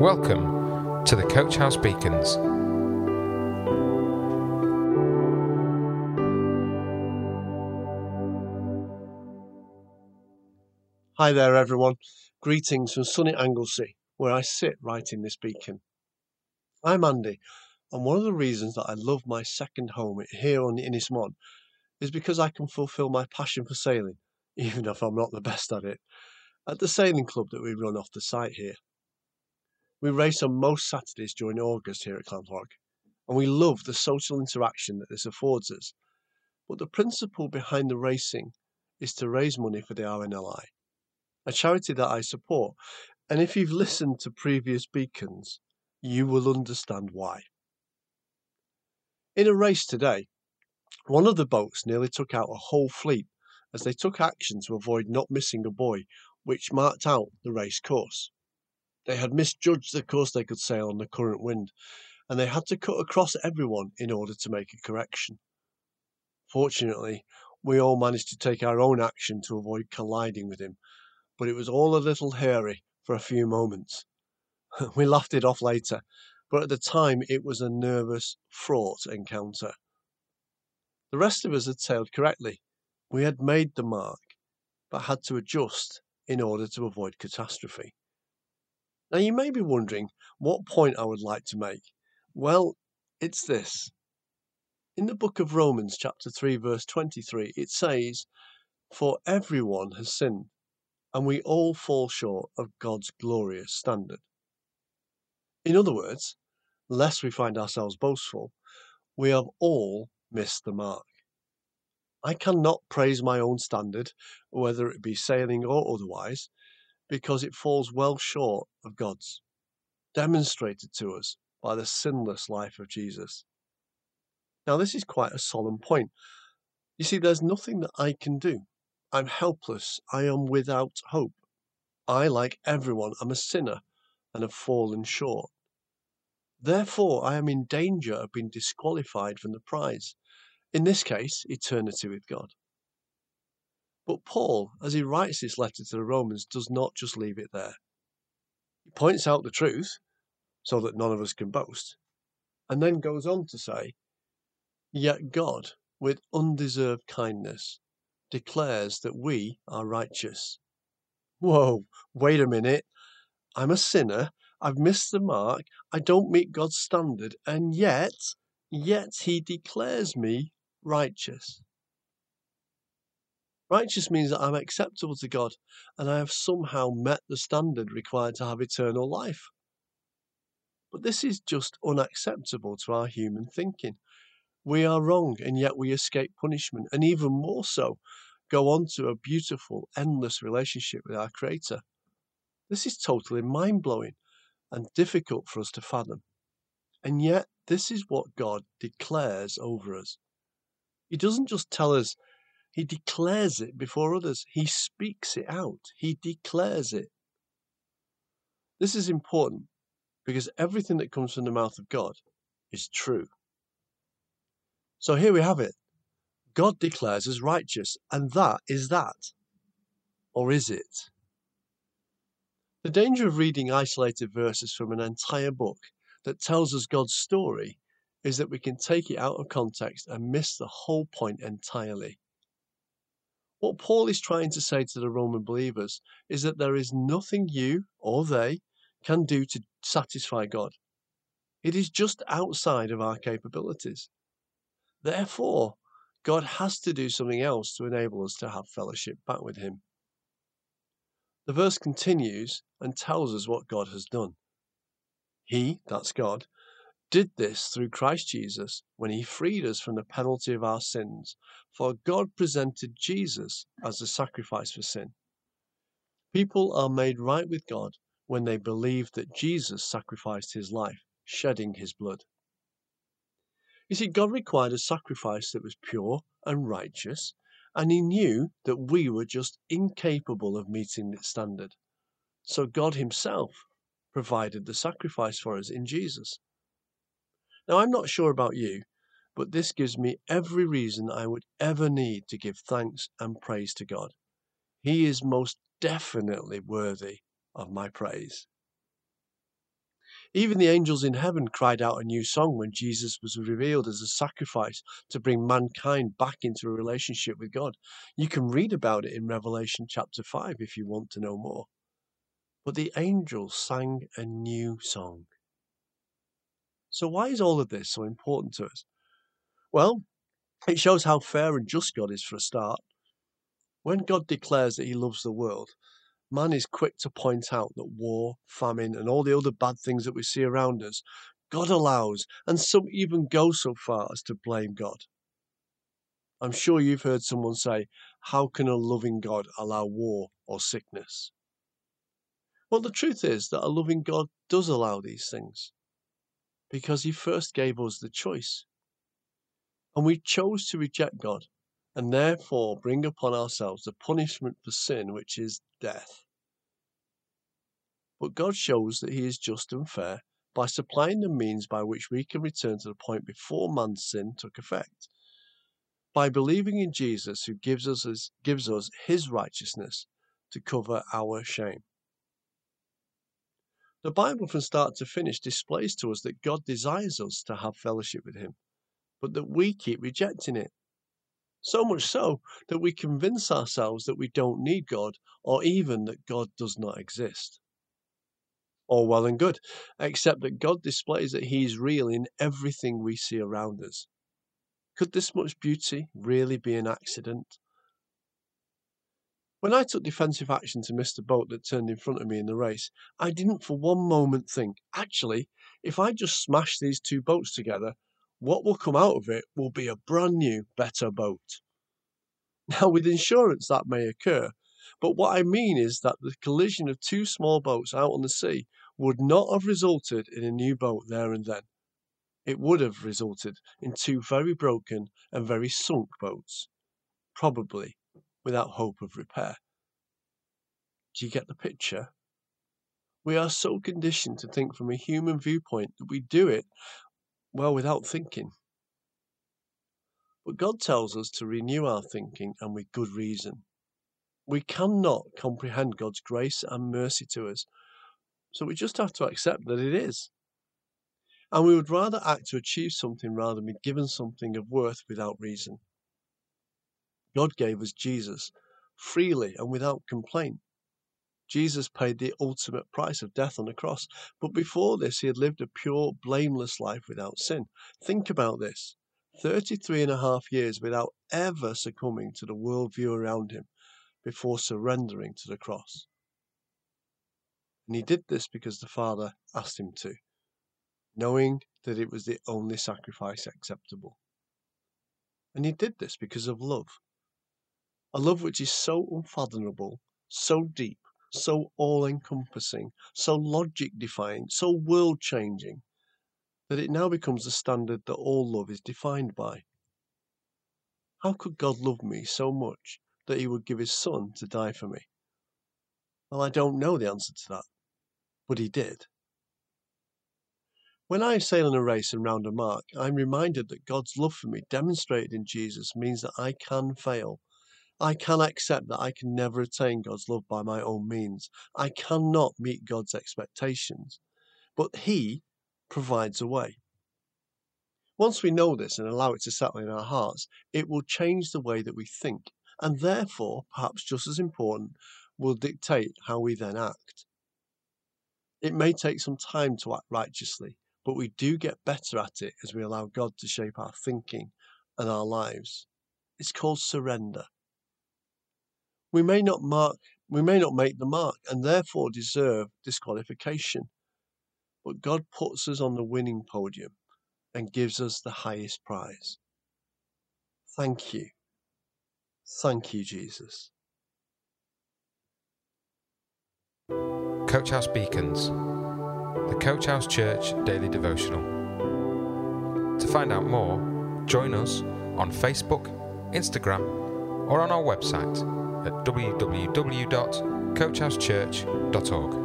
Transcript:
Welcome to the Coach House Beacons. Hi there, everyone. Greetings from sunny Anglesey, where I sit writing this beacon. I'm Andy, and one of the reasons that I love my second home here on Môn is because I can fulfill my passion for sailing, even if I'm not the best at it, at the sailing club that we run off the site here. We race on most Saturdays during August here at Clanthorpe, and we love the social interaction that this affords us. But the principle behind the racing is to raise money for the RNLI a charity that I support. And if you've listened to previous beacons, you will understand why. In a race today, one of the boats nearly took out a whole fleet as they took action to avoid not missing a buoy which marked out the race course. They had misjudged the course they could sail on the current wind, and they had to cut across everyone in order to make a correction. Fortunately, we all managed to take our own action to avoid colliding with him, but it was all a little hairy for a few moments. we laughed it off later, but at the time it was a nervous, fraught encounter. The rest of us had sailed correctly. We had made the mark, but had to adjust in order to avoid catastrophe. Now, you may be wondering what point I would like to make. Well, it's this. In the book of Romans, chapter 3, verse 23, it says, For everyone has sinned and we all fall short of God's glorious standard. In other words, lest we find ourselves boastful, we have all missed the mark. I cannot praise my own standard, whether it be sailing or otherwise, because it falls well short of God's, demonstrated to us by the sinless life of Jesus. Now, this is quite a solemn point. You see, there's nothing that I can do I'm helpless. I am without hope. I, like everyone, am a sinner and have fallen short. Therefore, I am in danger of being disqualified from the prize, in this case, eternity with God. But Paul, as he writes this letter to the Romans, does not just leave it there. He points out the truth so that none of us can boast, and then goes on to say, Yet God, with undeserved kindness, declares that we are righteous. Whoa, wait a minute. I'm a sinner. I've missed the mark. I don't meet God's standard. And yet, yet he declares me righteous. Righteous means that I'm acceptable to God and I have somehow met the standard required to have eternal life. But this is just unacceptable to our human thinking. We are wrong, and yet we escape punishment, and even more so, go on to a beautiful, endless relationship with our Creator. This is totally mind blowing and difficult for us to fathom. And yet, this is what God declares over us. He doesn't just tell us, He declares it before others. He speaks it out, He declares it. This is important because everything that comes from the mouth of God is true. So here we have it. God declares us righteous, and that is that. Or is it? The danger of reading isolated verses from an entire book that tells us God's story is that we can take it out of context and miss the whole point entirely. What Paul is trying to say to the Roman believers is that there is nothing you or they can do to satisfy God. It is just outside of our capabilities. Therefore, God has to do something else to enable us to have fellowship back with Him. The verse continues and tells us what God has done. He, that's God, did this through Christ Jesus when He freed us from the penalty of our sins, for God presented Jesus as a sacrifice for sin. People are made right with God when they believe that Jesus sacrificed His life, shedding His blood. You see, God required a sacrifice that was pure and righteous, and He knew that we were just incapable of meeting its standard. So God Himself provided the sacrifice for us in Jesus. Now, I'm not sure about you, but this gives me every reason I would ever need to give thanks and praise to God. He is most definitely worthy of my praise. Even the angels in heaven cried out a new song when Jesus was revealed as a sacrifice to bring mankind back into a relationship with God. You can read about it in Revelation chapter 5 if you want to know more. But the angels sang a new song. So, why is all of this so important to us? Well, it shows how fair and just God is for a start. When God declares that He loves the world, man is quick to point out that war, famine, and all the other bad things that we see around us, God allows, and some even go so far as to blame God. I'm sure you've heard someone say, How can a loving God allow war or sickness? Well, the truth is that a loving God does allow these things because He first gave us the choice. And we chose to reject God and therefore bring upon ourselves the punishment for sin, which is death. But God shows that He is just and fair by supplying the means by which we can return to the point before man's sin took effect. By believing in Jesus, who gives us his, gives us His righteousness to cover our shame. The Bible, from start to finish, displays to us that God desires us to have fellowship with Him, but that we keep rejecting it. So much so that we convince ourselves that we don't need God or even that God does not exist. All well and good, except that God displays that He is real in everything we see around us. Could this much beauty really be an accident? When I took defensive action to miss the boat that turned in front of me in the race, I didn't for one moment think, actually, if I just smash these two boats together, what will come out of it will be a brand new, better boat. Now, with insurance, that may occur, but what I mean is that the collision of two small boats out on the sea would not have resulted in a new boat there and then. It would have resulted in two very broken and very sunk boats, probably without hope of repair. Do you get the picture? We are so conditioned to think from a human viewpoint that we do it, well, without thinking. But God tells us to renew our thinking and with good reason. We cannot comprehend God's grace and mercy to us, so we just have to accept that it is. And we would rather act to achieve something rather than be given something of worth without reason. God gave us Jesus freely and without complaint. Jesus paid the ultimate price of death on the cross, but before this, he had lived a pure, blameless life without sin. Think about this 33 and a half years without ever succumbing to the worldview around him before surrendering to the cross. And he did this because the Father asked him to, knowing that it was the only sacrifice acceptable. And he did this because of love a love which is so unfathomable, so deep, so all encompassing, so logic defying, so world changing, that it now becomes the standard that all love is defined by. How could God love me so much that he would give his son to die for me? Well, I don't know the answer to that, but he did. When I sail in a race and round a mark, I'm reminded that God's love for me, demonstrated in Jesus, means that I can fail I can accept that I can never attain God's love by my own means. I cannot meet God's expectations. But He provides a way. Once we know this and allow it to settle in our hearts, it will change the way that we think, and therefore, perhaps just as important, will dictate how we then act. It may take some time to act righteously, but we do get better at it as we allow God to shape our thinking and our lives. It's called surrender. We may not mark we may not make the mark and therefore deserve disqualification. But God puts us on the winning podium and gives us the highest prize. Thank you. Thank you, Jesus. Coach House Beacons, the Coach House Church Daily Devotional. To find out more, join us on Facebook, Instagram, or on our website at www.coachhousechurch.org.